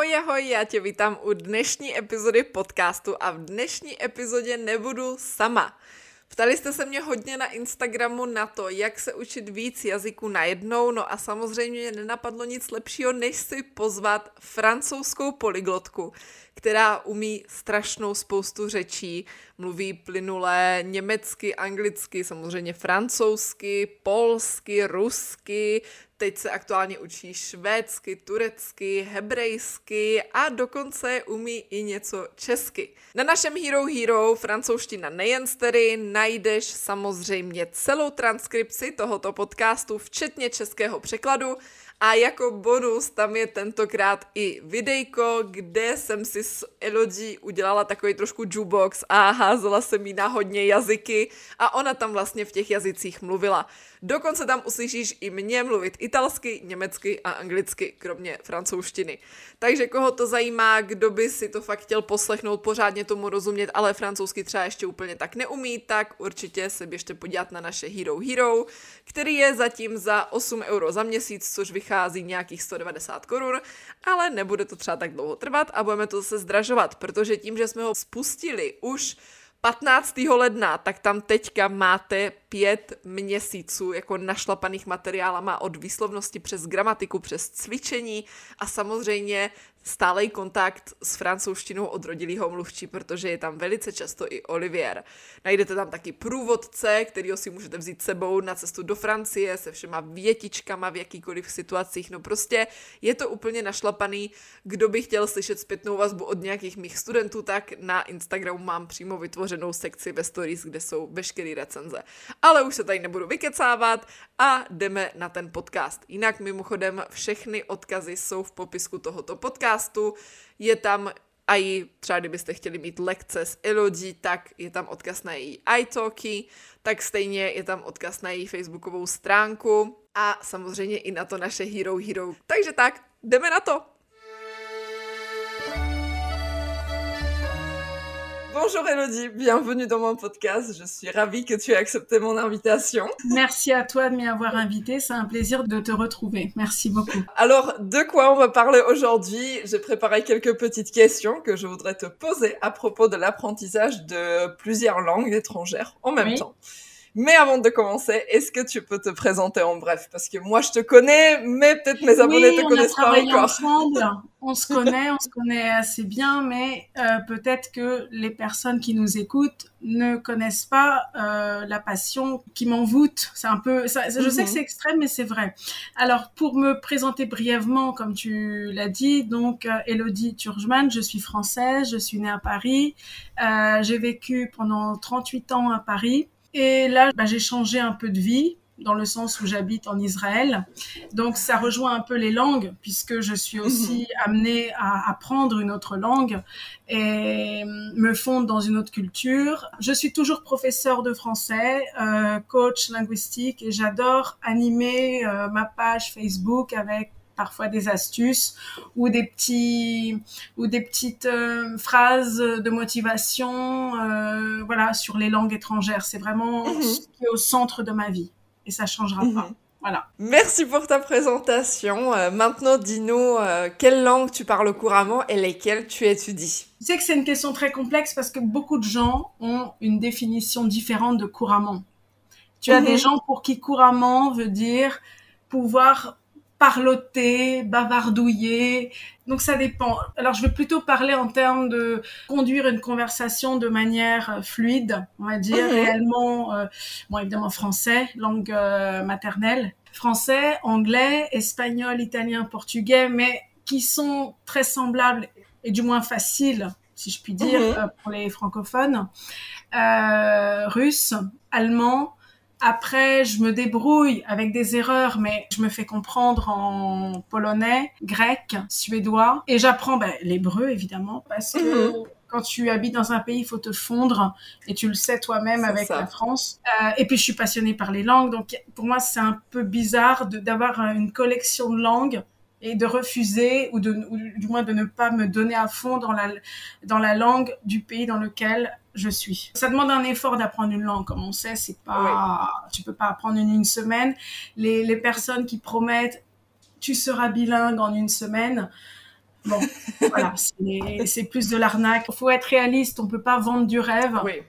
Ahoj, ahoj, já tě vítám u dnešní epizody podcastu a v dnešní epizodě nebudu sama. Ptali jste se mě hodně na Instagramu na to, jak se učit víc jazyků najednou, no a samozřejmě mě nenapadlo nic lepšího, než si pozvat francouzskou polyglotku, která umí strašnou spoustu řečí, mluví plynulé německy, anglicky, samozřejmě francouzsky, polsky, rusky, teď se aktuálně učí švédsky, turecky, hebrejsky a dokonce umí i něco česky. Na našem Hero Hero francouzština nejen stery najdeš samozřejmě celou transkripci tohoto podcastu, včetně českého překladu a jako bonus tam je tentokrát i videjko, kde jsem si s Elodie udělala takový trošku jukebox a házela jsem jí na hodně jazyky a ona tam vlastně v těch jazycích mluvila. Dokonce tam uslyšíš i mě mluvit italsky, německy a anglicky, kromě francouzštiny. Takže koho to zajímá, kdo by si to fakt chtěl poslechnout, pořádně tomu rozumět, ale francouzsky třeba ještě úplně tak neumí, tak určitě se běžte podívat na naše Hero Hero, který je zatím za 8 euro za měsíc, což vychází nějakých 190 korun, ale nebude to třeba tak dlouho trvat a budeme to zase zdražovat, protože tím, že jsme ho spustili už 15. ledna, tak tam teďka máte pět měsíců jako našlapaných materiálama od výslovnosti přes gramatiku, přes cvičení a samozřejmě stálej kontakt s francouzštinou od rodilého mluvčí, protože je tam velice často i Olivier. Najdete tam taky průvodce, kterýho si můžete vzít sebou na cestu do Francie se všema větičkama v jakýkoliv situacích. No prostě je to úplně našlapaný. Kdo by chtěl slyšet zpětnou vazbu od nějakých mých studentů, tak na Instagramu mám přímo vytvořenou sekci ve stories, kde jsou veškeré recenze. Ale už se tady nebudu vykecávat a jdeme na ten podcast. Jinak mimochodem všechny odkazy jsou v popisku tohoto podcastu. Je tam a i třeba kdybyste chtěli mít lekce s Elodie, tak je tam odkaz na její iTalky, tak stejně je tam odkaz na její facebookovou stránku a samozřejmě i na to naše Hero Hero. Takže tak, jdeme na to! Bonjour Elodie, bienvenue dans mon podcast. Je suis ravie que tu aies accepté mon invitation. Merci à toi de m'y avoir invité. C'est un plaisir de te retrouver. Merci beaucoup. Alors, de quoi on va parler aujourd'hui? J'ai préparé quelques petites questions que je voudrais te poser à propos de l'apprentissage de plusieurs langues étrangères en même temps. Mais avant de commencer, est-ce que tu peux te présenter en bref? Parce que moi, je te connais, mais peut-être mes abonnés ne te connaissent pas encore. Ensemble. On se connaît, on se connaît assez bien, mais euh, peut-être que les personnes qui nous écoutent ne connaissent pas euh, la passion qui m'envoûte. C'est un peu, ça, je sais que mhm. c'est extrême, mais c'est vrai. Alors, pour me présenter brièvement, comme tu l'as dit, donc euh, Elodie Turgeman, je suis française, je suis née à Paris, euh, j'ai vécu pendant 38 ans à Paris. Et là, bah, j'ai changé un peu de vie dans le sens où j'habite en Israël. Donc ça rejoint un peu les langues puisque je suis aussi mhm. amenée à apprendre une autre langue et me fondre dans une autre culture. Je suis toujours professeur de français, euh, coach linguistique et j'adore animer euh, ma page Facebook avec parfois des astuces ou des petits ou des petites euh, phrases de motivation euh, voilà sur les langues étrangères c'est vraiment mhm. ce qui est au centre de ma vie et ça changera pas mhm. voilà. Merci pour ta présentation. Euh, maintenant, dis-nous quelle langue tu parles couramment et lesquelles tu étudies? Je sais que c'est une question très complexe parce que beaucoup de gens ont une définition différente de couramment. Tu as des mhm. gens pour qui couramment veut dire pouvoir parloter, bavardouiller. Donc ça dépend. Alors je vais plutôt parler en termes de conduire une conversation de manière euh, fluide, on va dire, mhm. réellement, euh, bon évidemment français, langue euh, maternelle, français, anglais, espagnol, italien, portugais, mais qui sont très semblables et du moins faciles, si je puis dire, mhm. pour les francophones, russe, allemand, après, je me débrouille avec des erreurs, mais je me fais comprendre en polonais, grec, suédois. Et j'apprends ben, l'hébreu, évidemment, parce que mhm. quand tu habites dans un pays, il faut te fondre. Et tu le sais toi-même avec la France. Euh, et puis, je suis passionnée par les langues. Donc, pour moi, c'est un peu bizarre d'avoir une collection de langues et de refuser ou, de, ou du moins de ne pas me donner à fond dans la, dans la langue du pays dans lequel je suis. Ça demande un effort d'apprendre une langue, comme on sait, c'est pas, tu peux pas apprendre en une semaine. Les, les personnes qui promettent tu seras bilingue en une semaine, Bon, voilà, c'est plus de l'arnaque. Il faut être réaliste, on peut pas vendre du rêve. Oui.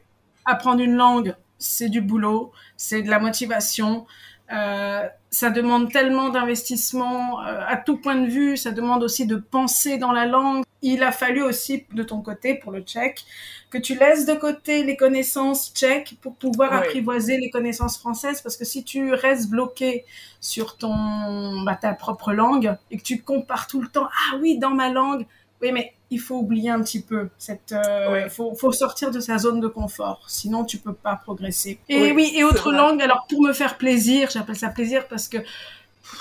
Apprendre une langue, c'est du boulot, c'est de la motivation. Euh, ça demande tellement d'investissement euh, à tout point de vue, ça demande aussi de penser dans la langue. Il a fallu aussi de ton côté, pour le tchèque, que tu laisses de côté les connaissances tchèques pour pouvoir apprivoiser les connaissances françaises, parce que si tu restes bloqué sur ton, bah, ta propre langue et que tu compares tout le temps, ah oui, dans ma langue, oui, mais il faut oublier un petit peu cette euh, faut, faut sortir de sa zone de confort sinon tu peux pas progresser. Et oui, et autre langue alors pour me faire plaisir j'appelle ça plaisir parce que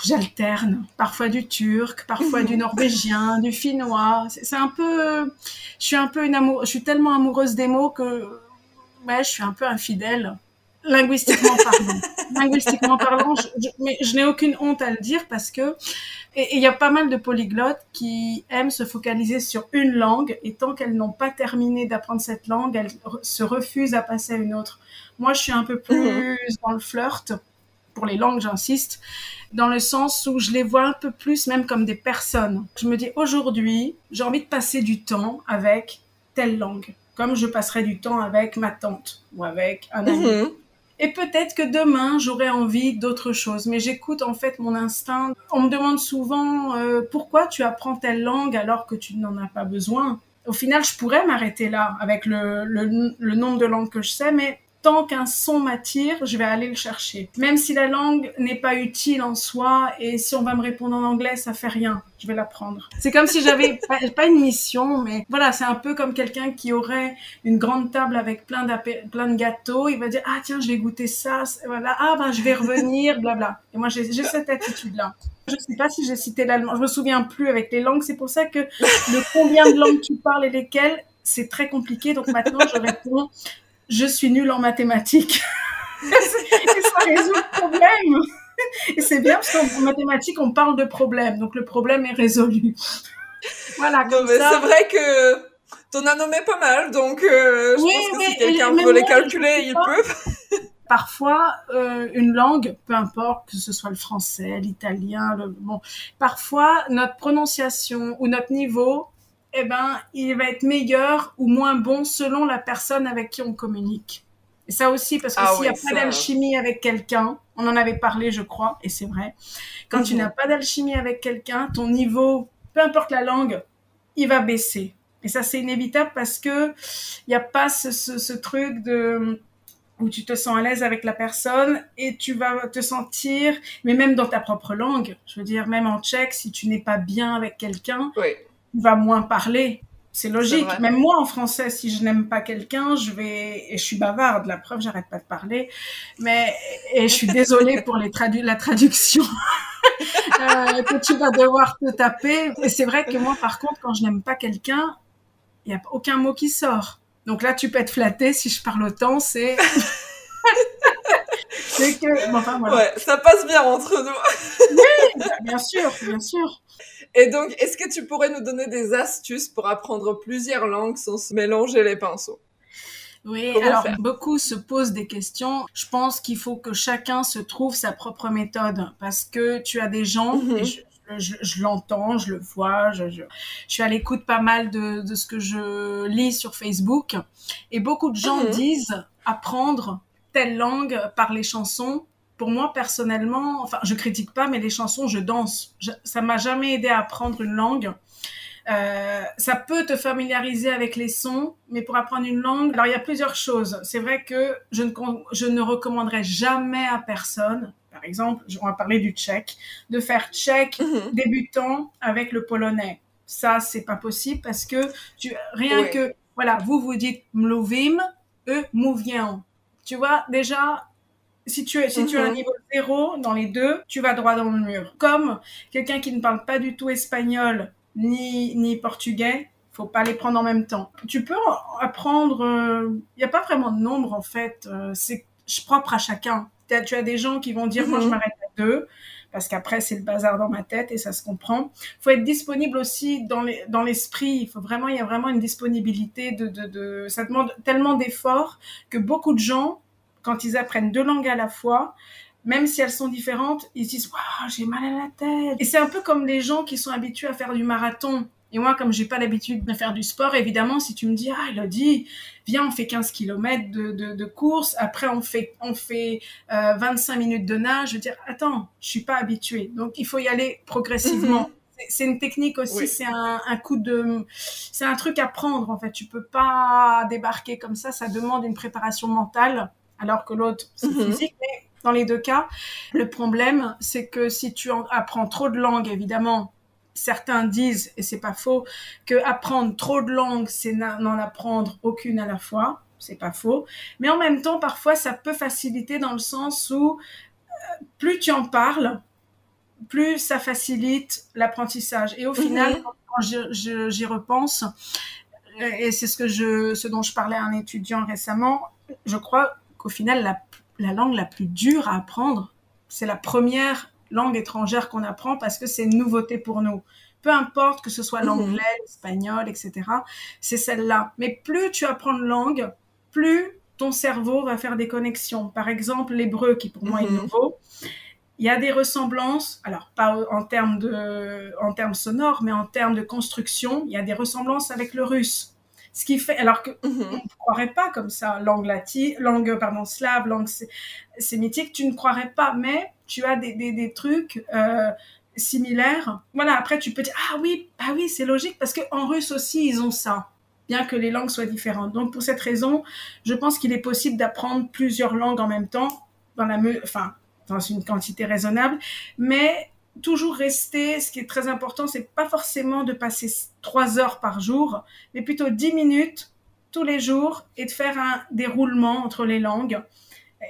j'alterne parfois du turc parfois du norvégien du finnois. C'est un peu je suis un peu une amour je suis tellement amoureuse des mots que ouais je suis un peu infidèle linguistiquement parlant linguistiquement parlant je, mais je n'ai aucune honte à le dire parce que et il y a pas mal de polyglottes qui aiment se focaliser sur une langue et tant qu'elles n'ont pas terminé d'apprendre cette langue, elles se refusent à passer à une autre. Moi, je suis un peu plus mhm. dans le flirt pour les langues, j'insiste, dans le sens où je les vois un peu plus même comme des personnes. Je me dis aujourd'hui, j'ai envie de passer du temps avec telle langue, comme je passerai du temps avec ma tante ou avec un ami. Mhm. Et peut-être que demain, j'aurai envie d'autre chose. Mais j'écoute en fait mon instinct. On me demande souvent euh, pourquoi tu apprends telle langue alors que tu n'en as pas besoin? Au final, je pourrais m'arrêter là avec le, le, le nombre de langues que je sais, mais tant qu'un son m'attire, je vais aller le chercher. Même si la langue n'est pas utile en soi et si on va me répondre en anglais, ça fait rien. Je vais l'apprendre. C'est comme si j'avais pas, une mission, mais voilà, c'est un peu comme quelqu'un qui aurait une grande table avec plein, plein de gâteaux. Il va dire, ah tiens, je vais goûter ça. Voilà, ah ben je vais revenir, blabla. Et moi, j'ai cette attitude-là. Je sais pas si j'ai cité l'allemand. Je me souviens plus avec les langues. C'est pour ça que le combien de langues tu parles et lesquelles, c'est très compliqué. Donc maintenant, je réponds je suis nulle en mathématiques. et ça résout le problème. Et c'est bien parce qu'en mathématiques, on parle de problème. Donc le problème est résolu. voilà, comme mais C'est vrai que t'en as nommé pas mal. Donc euh, je pense que si quelqu'un veut les calculer, il peut. parfois euh, une langue, peu importe que ce soit le français, l'italien, le bon, parfois notre prononciation ou notre niveau eh ben, il va être meilleur ou moins bon selon la personne avec qui on communique. Et ça aussi, parce que ah s'il n'y a pas d'alchimie avec quelqu'un, on en avait parlé, je crois, et c'est vrai, quand tu mhm. n'as pas d'alchimie avec quelqu'un, ton niveau, peu importe la langue, il va baisser. Et ça, c'est inévitable parce que il n'y a pas ce, ce, truc de où tu te sens à l'aise avec la personne et tu vas te sentir, mais même dans ta propre langue, je veux dire, même en tchèque, si tu n'es pas bien avec quelqu'un, oui va moins parler. C'est logique. Même moi, en français, si je n'aime pas quelqu'un, je vais et je suis bavarde. La preuve, j'arrête pas de parler. Mais et je suis désolée pour les tradu la traduction euh, que tu vas devoir te taper. Et c'est vrai que moi, par contre, quand je n'aime pas quelqu'un, il y a aucun mot qui sort. Donc là, tu peux être flatté si je parle autant. C'est c'est que enfin, voilà. ouais, ça passe bien entre nous. oui, bien sûr, bien sûr. Et donc, est-ce que tu pourrais nous donner des astuces pour apprendre plusieurs langues sans se mélanger les pinceaux? Oui, alors beaucoup se posent des questions. Je pense qu'il faut que chacun se trouve sa propre méthode parce que tu as des gens, mhm. je, l'entends, je le vois, je, je, suis à l'écoute pas mal de, de, ce que je lis sur Facebook et beaucoup de gens mhm. disent apprendre telle langue par les chansons pour moi personnellement, enfin je critique pas, mais les chansons, je danse. ça m'a jamais aidé à apprendre une langue. Euh, ça peut te familiariser avec les sons, mais pour apprendre une langue, alors il y a plusieurs choses. C'est vrai que je ne, je ne recommanderais jamais à personne, par exemple, on va parler du tchèque, de faire tchèque mhm. débutant avec le polonais. Ça, c'est pas possible parce que tu, rien que, voilà, vous vous dites mluvim, eux mouviens. Tu vois, déjà, si tu, si tu as un mhm. niveau zéro dans les deux, tu vas droit dans le mur. Comme quelqu'un qui ne parle pas du tout espagnol ni, ni portugais, faut pas les prendre en même temps. Tu peux apprendre, il euh, n'y a pas vraiment de nombre en fait, euh, c'est propre à chacun. As, tu as des gens qui vont dire, moi je mhm. m'arrête à deux, parce qu'après c'est le bazar dans ma tête et ça se comprend. faut être disponible aussi dans les, dans l'esprit. Il faut vraiment, il y a vraiment une disponibilité de ça demande tellement d'efforts que beaucoup de gens quand ils apprennent deux langues à la fois, même si elles sont différentes, ils se disent waouh j'ai mal à la tête. Et c'est un peu comme les gens qui sont habitués à faire du marathon. Et moi, comme j'ai pas l'habitude de faire du sport, évidemment, si tu me dis, ah, Elodie, viens, on fait 15 km de, de, de course, après on fait, on fait euh, 25 minutes de nage, je veux dire, attends, je suis pas habituée. Donc, il faut y aller progressivement. Mhm. C'est une technique aussi, Oui. c'est un, un coup de, c'est un truc à prendre en fait. Tu peux pas débarquer comme ça, ça demande une préparation mentale, alors que l'autre c'est Mhm. physique. Mais dans les deux cas, le problème c'est que si tu en apprends trop de langues, évidemment, certains disent et c'est pas faux que apprendre trop de langues c'est n'en apprendre aucune à la fois. C'est pas faux. Mais en même temps, parfois, ça peut faciliter dans le sens où euh, plus tu en parles, plus ça facilite l'apprentissage. Et au final, Mhm. quand quand j'y repense, et c'est ce que je, ce dont je parlais à un étudiant récemment, je crois qu'au final, la, la langue la plus dure à apprendre, c'est la première langue étrangère qu'on apprend parce que c'est une nouveauté pour nous. Peu importe que ce soit Mhm. l'anglais, l'espagnol, etc., c'est celle-là. Mais plus tu apprends de langue, plus ton cerveau va faire des connexions. Par exemple, l'hébreu, qui pour moi est Mhm. nouveau, il y a des ressemblances, alors pas en termes, de, en termes sonores, mais en termes de construction, il y a des ressemblances avec le russe. Ce qui fait, alors que Mhm. on ne croirait pas comme ça, langue latine, langue pardon slave, langue sé- sémitique, tu ne croirais pas, mais tu as des, des, des trucs euh, similaires. Voilà, après tu peux dire ah oui, ah oui, c'est logique parce que en russe aussi ils ont ça, bien que les langues soient différentes. Donc pour cette raison, je pense qu'il est possible d'apprendre plusieurs langues en même temps dans la enfin dans une quantité raisonnable, mais toujours rester, ce qui est très important, c'est pas forcément de passer trois heures par jour, mais plutôt dix minutes tous les jours et de faire un déroulement entre les langues.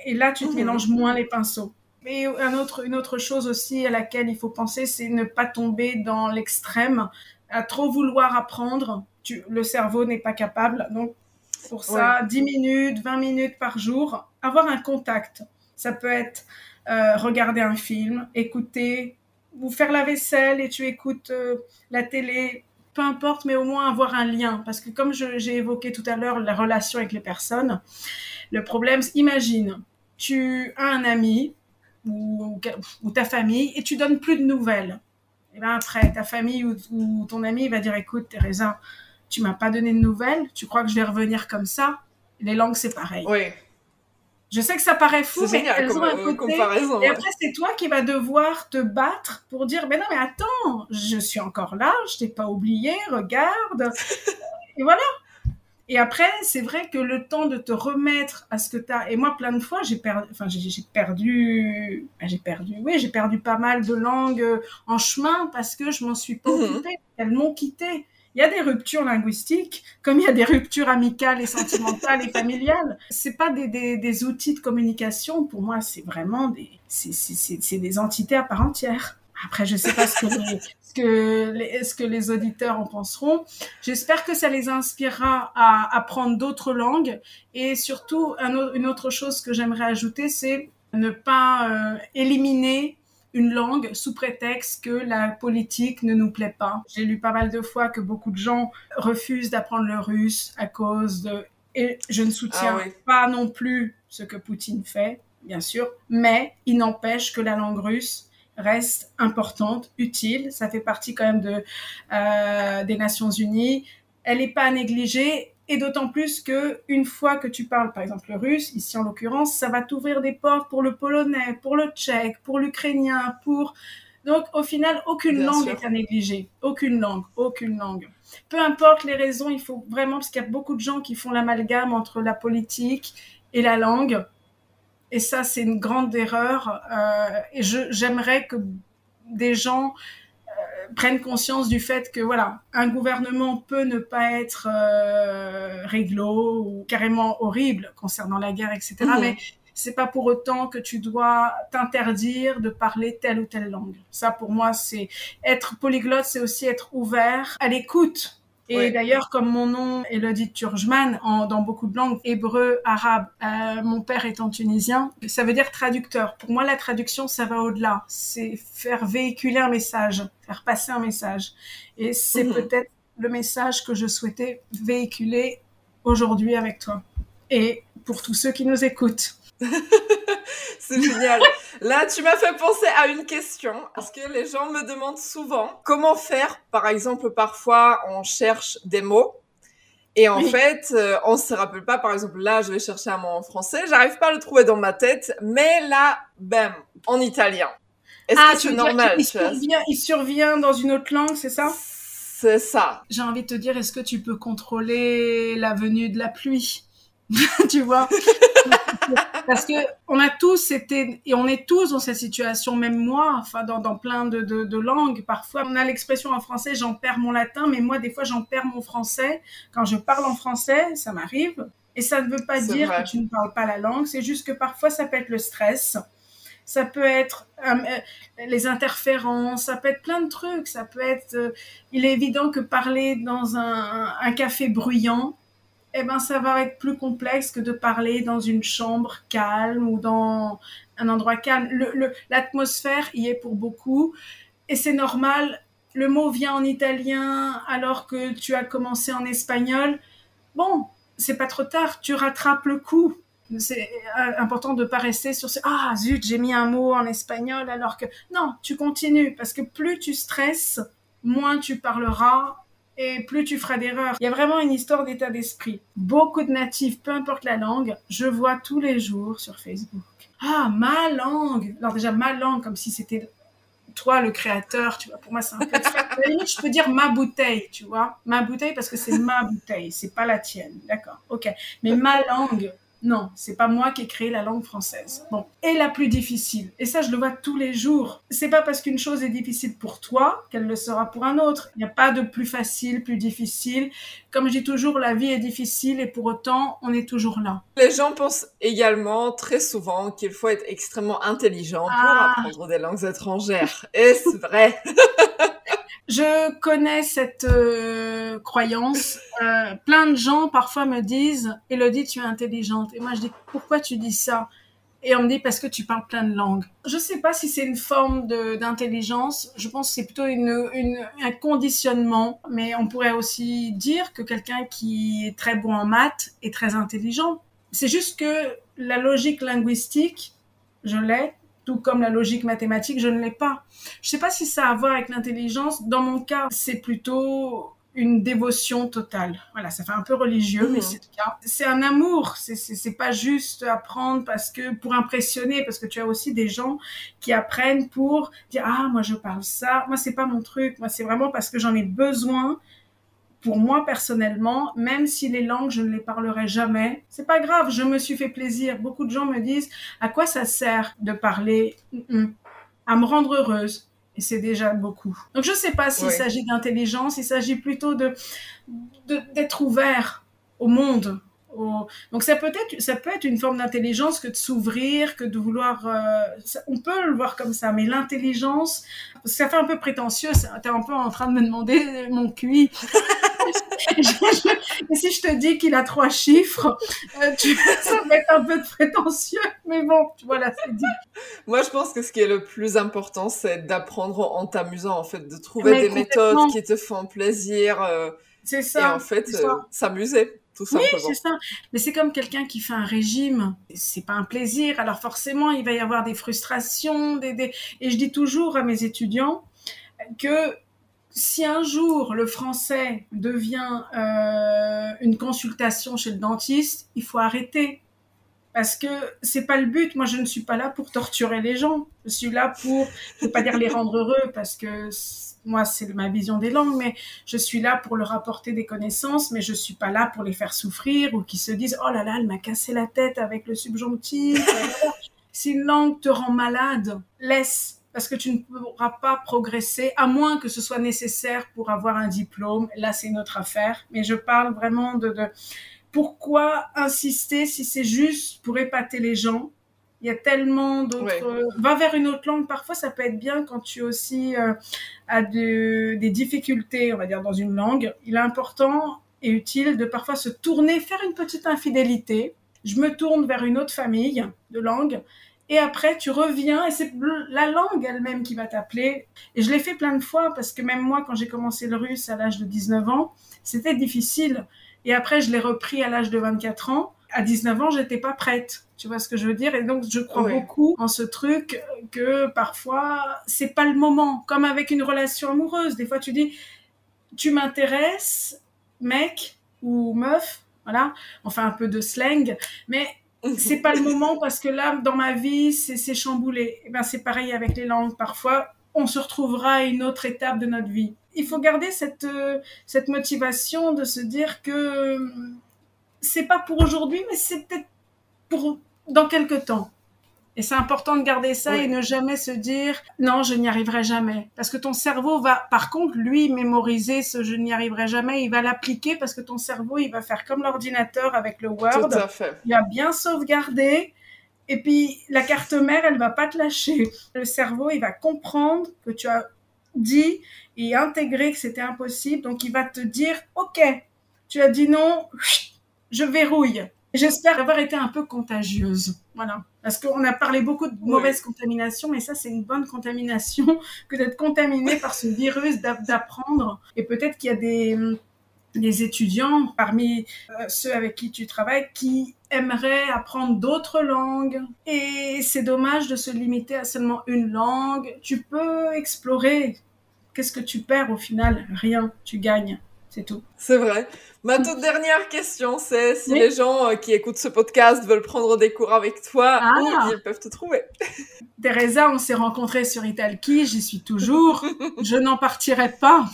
Et là, tu te Mhm. mélanges moins les pinceaux. Et un autre, une autre chose aussi à laquelle il faut penser, c'est ne pas tomber dans l'extrême, à trop vouloir apprendre. Tu, le cerveau n'est pas capable. Donc, pour ça, 10 minutes, 20 minutes par jour, avoir un contact. Ça peut être euh, regarder un film, écouter, ou faire la vaisselle et tu écoutes euh, la télé, peu importe, mais au moins avoir un lien. Parce que comme j'ai évoqué tout à l'heure la relation avec les personnes, le problème, imagine, tu as un ami ou, ou ta famille et tu donnes plus de nouvelles. Et bien après, ta famille ou, ou ton ami va dire, écoute, Teresa, tu m'as pas donné de nouvelles, tu crois que je vais revenir comme ça? Les langues, c'est pareil. Oui, Je sais que ça paraît fou, mais génial elles ont un euh, côté... comparaison. Et après, c'est toi qui vas devoir te battre pour dire, mais non, mais attends, je suis encore là, je t'ai pas oublié, regarde. Et voilà. Et après, c'est vrai que le temps de te remettre à ce que tu as... Et moi, plein de fois, j'ai perdu... Enfin, j'ai perdu... ben, J'ai perdu... Oui, j'ai perdu pas mal de langues euh, en chemin parce que je m'en suis pas Mhm. occupée. Elles m'ont quitté. Il y a des ruptures linguistiques, comme il y a des ruptures amicales et sentimentales et familiales. C'est pas des, des, des outils de communication. Pour moi, c'est vraiment des, c'est des entités à part entière. Après, je sais pas ce que les, ce que les, ce que les auditeurs en penseront. J'espère que ça les inspirera à apprendre d'autres langues. Et surtout, un une autre chose que j'aimerais ajouter, c'est ne pas euh, éliminer une langue sous prétexte que la politique ne nous plaît pas. J'ai lu pas mal de fois que beaucoup de gens refusent d'apprendre le russe à cause de... Et je ne soutiens Ah oui. pas non plus ce que Poutine fait, bien sûr, mais il n'empêche que la langue russe reste importante, utile. Ça fait partie quand même de, euh, des Nations Unies. Elle n'est pas à négliger. Et d'autant plus que une fois que tu parles, par exemple, le russe, ici en l'occurrence, ça va t'ouvrir des portes pour le polonais, pour le tchèque, pour l'ukrainien, pour... Donc, au final, aucune Bien langue sûr. est à négliger. Aucune langue, aucune langue. Peu importe les raisons, il faut vraiment, parce qu'il y a beaucoup de gens qui font l'amalgame entre la politique et la langue. Et ça, c'est une grande erreur. Euh, et j'aimerais que des gens euh, prennent conscience du fait que voilà, un gouvernement peut ne pas être euh, réglo ou carrément horrible concernant la guerre, etc. Mhm. Mais c'est pas pour autant que tu dois t'interdire de parler telle ou telle langue. Ça, pour moi, c'est être polyglotte, c'est aussi être ouvert à l'écoute. Et d'ailleurs, comme mon nom, Elodie Turjman, en, dans beaucoup de langues, hébreu, arabe, euh, mon père étant tunisien, ça veut dire traducteur. Pour moi, la traduction, ça va au-delà. C'est faire véhiculer un message, faire passer un message. Et c'est Mhm. peut-être le message que je souhaitais véhiculer aujourd'hui avec toi. Et pour tous ceux qui nous écoutent. C'est génial. Là, tu m'as fait penser à une question, parce que les gens me demandent souvent comment faire. Par exemple, parfois, on cherche des mots. Et en fait, euh, on se rappelle pas, par exemple, là, je vais chercher un mot en français, j'arrive pas à le trouver dans ma tête, mais là, bam, en italien. Est-ce ah, que c'est normal il, survient, il survient dans une autre langue, c'est ça? C'est ça. J'ai envie de te dire, est-ce que tu peux contrôler la venue de la pluie? Tu vois? Parce que on a tous été et on est tous dans cette situation même moi enfin dans, dans plein de, de, de, langues parfois. On a l'expression en français j'en perds mon latin mais moi des fois j'en perds mon français. Quand je parle en français ça m'arrive. Et ça ne veut pas dire que tu ne parles pas la langue. C'est juste que parfois ça peut être le stress. Ça peut être euh, les interférences, ça peut être plein de trucs, ça peut être... Euh, il est évident que parler dans un, un café bruyant, eh ben, ça va être plus complexe que de parler dans une chambre calme ou dans un endroit calme. L'atmosphère y est pour beaucoup et c'est normal. Le mot vient en italien alors que tu as commencé en espagnol. Bon, c'est pas trop tard, tu rattrapes le coup. C'est euh, important de pas rester sur ce ah zut j'ai mis un mot en espagnol alors que non tu continues parce que plus tu stresses moins tu parleras et plus tu feras d'erreurs. Il y a vraiment une histoire d'état d'esprit. Beaucoup de natifs, peu importe la langue, je vois tous les jours sur Facebook. Ah, ma langue Alors déjà, ma langue, comme si c'était toi le créateur, tu vois. Pour moi, c'est un peu... je peux dire ma bouteille, tu vois. Ma bouteille parce que c'est ma bouteille, c'est pas la tienne. D'accord, ok. Mais ma langue, non, c'est pas moi qui ai créé la langue française. Bon, et la plus difficile. Et ça, je le vois tous les jours. C'est pas parce qu'une chose est difficile pour toi qu'elle le sera pour un autre. Il n'y a pas de plus facile, plus difficile. Comme je dis toujours, la vie est difficile et pour autant, on est toujours là. Les gens pensent également très souvent qu'il faut être extrêmement intelligent pour ah. apprendre des langues étrangères. Et c'est vrai. Je connais cette euh, croyance. Euh, plein de gens parfois me disent Elodie, tu es intelligente. Et moi, je dis Pourquoi tu dis ça? Et on me dit Parce que tu parles plein de langues. Je ne sais pas si c'est une forme d'intelligence. Je pense que c'est plutôt un conditionnement. Mais on pourrait aussi dire que quelqu'un qui est très bon en maths est très intelligent. C'est juste que la logique linguistique, je l'ai, tout comme la logique mathématique, je ne l'ai pas. Je ne sais pas si ça a à voir avec l'intelligence. Dans mon cas, c'est plutôt une dévotion totale. Voilà, ça fait un peu religieux, mais mmh. c'est le cas. C'est un amour. C'est, pas juste apprendre parce que pour impressionner, parce que tu as aussi des gens qui apprennent pour dire ah moi je parle ça. Moi c'est pas mon truc. Moi c'est vraiment parce que j'en ai besoin pour moi personnellement, même si les langues, je ne les parlerai jamais, c'est pas grave, je me suis fait plaisir. Beaucoup de gens me disent, à quoi ça sert de parler À me rendre heureuse? Et c'est déjà beaucoup. Donc je sais pas s'il s'agit d'intelligence, il s'agit plutôt de d'être ouvert au monde, donc ça peut être ça peut être une forme d'intelligence que de s'ouvrir, que de vouloir. Euh, on peut le voir comme ça, mais l'intelligence, ça fait un peu prétentieux. T'es un peu en train de me demander mon QI. et si je te dis qu'il a trois chiffres, euh, tu, ça va être un peu de prétentieux, mais bon, voilà, c'est dit. Moi, je pense que ce qui est le plus important, c'est d'apprendre en t'amusant, en fait, de trouver des méthodes qui te font plaisir. Euh, c'est ça. Et en fait, s'amuser oui, c'est ça. Mais c'est comme quelqu'un qui fait un régime. C'est pas un plaisir. Alors forcément, il va y avoir des frustrations. Des, Et je dis toujours à mes étudiants que si un jour le français devient euh, une consultation chez le dentiste, il faut arrêter. Parce que c'est pas le but. Moi, je ne suis pas là pour torturer les gens. Je suis là pour, je veux pas dire les rendre heureux parce que moi, c'est ma vision des langues, mais je suis là pour leur apporter des connaissances, mais je suis pas là pour les faire souffrir ou qu'ils se disent, oh là là, elle m'a cassé la tête avec le subjonctif. si une langue te rend malade, laisse parce que tu ne pourras pas progresser, à moins que ce soit nécessaire pour avoir un diplôme. Là, c'est notre affaire. Mais je parle vraiment de, de pourquoi insister si c'est juste pour épater les gens il y a tellement d'autres. Euh, va vers une autre langue. Parfois, ça peut être bien quand tu aussi euh, as de, des difficultés, on va dire, dans une langue. Il est important et utile de parfois se tourner, faire une petite infidélité. Je me tourne vers une autre famille de langue. Et après, tu reviens et c'est la langue elle-même qui va t'appeler. Et je l'ai fait plein de fois parce que même moi, quand j'ai commencé le russe à l'âge de 19 ans, c'était difficile. Et après, je l'ai repris à l'âge de 24 ans à 19 ans, j'étais pas prête. Tu vois ce que je veux dire? Et donc, je crois beaucoup en ce truc que parfois, c'est pas le moment. Comme avec une relation amoureuse. Des fois, tu dis, tu m'intéresses, mec ou meuf, voilà. On fait un peu de slang, mais c'est pas le moment parce que là, dans ma vie, c'est chamboulé. Et eh ben, c'est pareil avec les langues. Parfois, on se retrouvera à une autre étape de notre vie. Il faut garder cette, euh, cette motivation de se dire que c'est pas pour aujourd'hui, mais c'est peut-être pour dans quelques temps. Et c'est important de garder ça et ne jamais se dire non, je n'y arriverai jamais. Parce que ton cerveau va, par contre, lui, mémoriser ce je n'y arriverai jamais, il va l'appliquer parce que ton cerveau, il va faire comme l'ordinateur avec le Word. Tout à fait. Il va bien sauvegarder. Et puis, la carte mère, elle va pas te lâcher. Le cerveau, il va comprendre que tu as dit et intégré que c'était impossible. Donc, il va te dire, OK, tu as dit non, je verrouille. J'espère avoir été un peu contagieuse. Voilà. Parce qu'on a parlé beaucoup de mauvaise contamination, et ça, c'est une bonne contamination que d'être contaminé par ce virus d'apprendre. Et peut-être qu'il y a des, des étudiants parmi euh, ceux avec qui tu travailles qui aimeraient apprendre d'autres langues. Et c'est dommage de se limiter à seulement une langue. Tu peux explorer. Qu'est-ce que tu perds au final? Rien. Tu gagnes. C'est tout. C'est vrai. Ma toute dernière question, c'est si les gens euh, qui écoutent ce podcast veulent prendre des cours avec toi, ah. ils peuvent te trouver? Teresa, on s'est rencontrés sur Italki, j'y suis toujours. Je n'en partirai pas.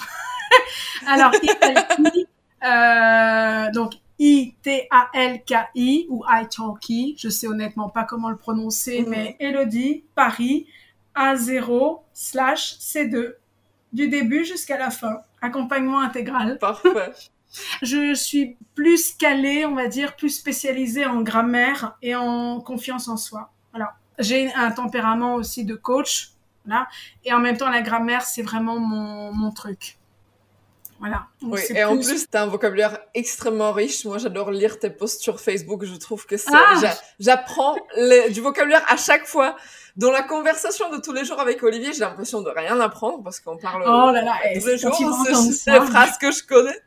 Alors, Italki, euh, donc I-T-A-L-K-I ou Italki, je sais honnêtement pas comment le prononcer, mhm. mais Elodie, Paris, A0 slash C2, du début jusqu'à la fin accompagnement intégral. Parfait. Je suis plus calée, on va dire, plus spécialisée en grammaire et en confiance en soi. Voilà. J'ai un tempérament aussi de coach, voilà. Et en même temps, la grammaire, c'est vraiment mon, mon truc. Voilà. oui, et en plus, tu as un vocabulaire extrêmement riche. Moi, j'adore lire tes posts sur Facebook. Je trouve que c'est. Ah j'apprends du vocabulaire à chaque fois. Dans la conversation de tous les jours avec Olivier, j'ai l'impression de rien apprendre parce qu'on parle oh là là, tous les jours. C'est des phrases que je connais.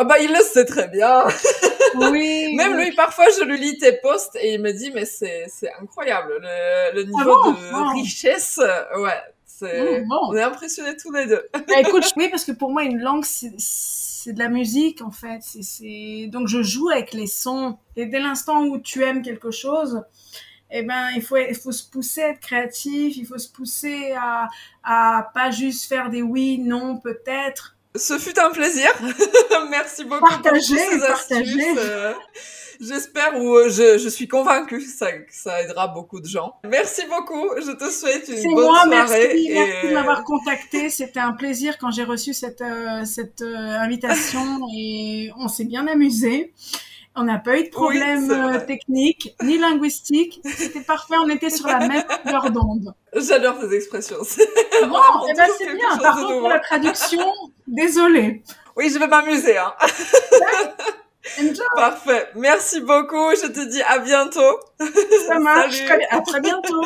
Oh bah, il le sait très bien. Oui. Même lui, parfois, je lui lis tes posts et il me dit, mais c'est, c'est incroyable. Le, le niveau ah de richesse, ouais. Mmh, on est impressionnés tous les deux. Bah, écoute, oui, parce que pour moi, une langue, c'est, de la musique, en fait. C'est, donc je joue avec les sons. Et dès l'instant où tu aimes quelque chose, eh ben, il faut, il faut se pousser à être créatif, il faut se pousser à, à pas juste faire des oui, non, peut-être. Ce fut un plaisir. Merci beaucoup partagez, pour ces astuces. Euh, j'espère ou euh, je, je, suis convaincue que ça, que ça, aidera beaucoup de gens. Merci beaucoup. Je te souhaite une bonne moi, soirée. Merci, merci de m'avoir contacté. C'était un plaisir quand j'ai reçu cette, euh, cette invitation et on s'est bien amusé. On n'a pas eu de problème euh, technique ni linguistique. C'était parfait. On était sur la même longueur d'onde. J'adore ces expressions. Bon, eh ben c'est bien. Par contre, pour la traduction, désolée. Oui, je vais m'amuser. Hein. Parfait. Merci beaucoup. Je te dis à bientôt. Ça marche. À très bientôt.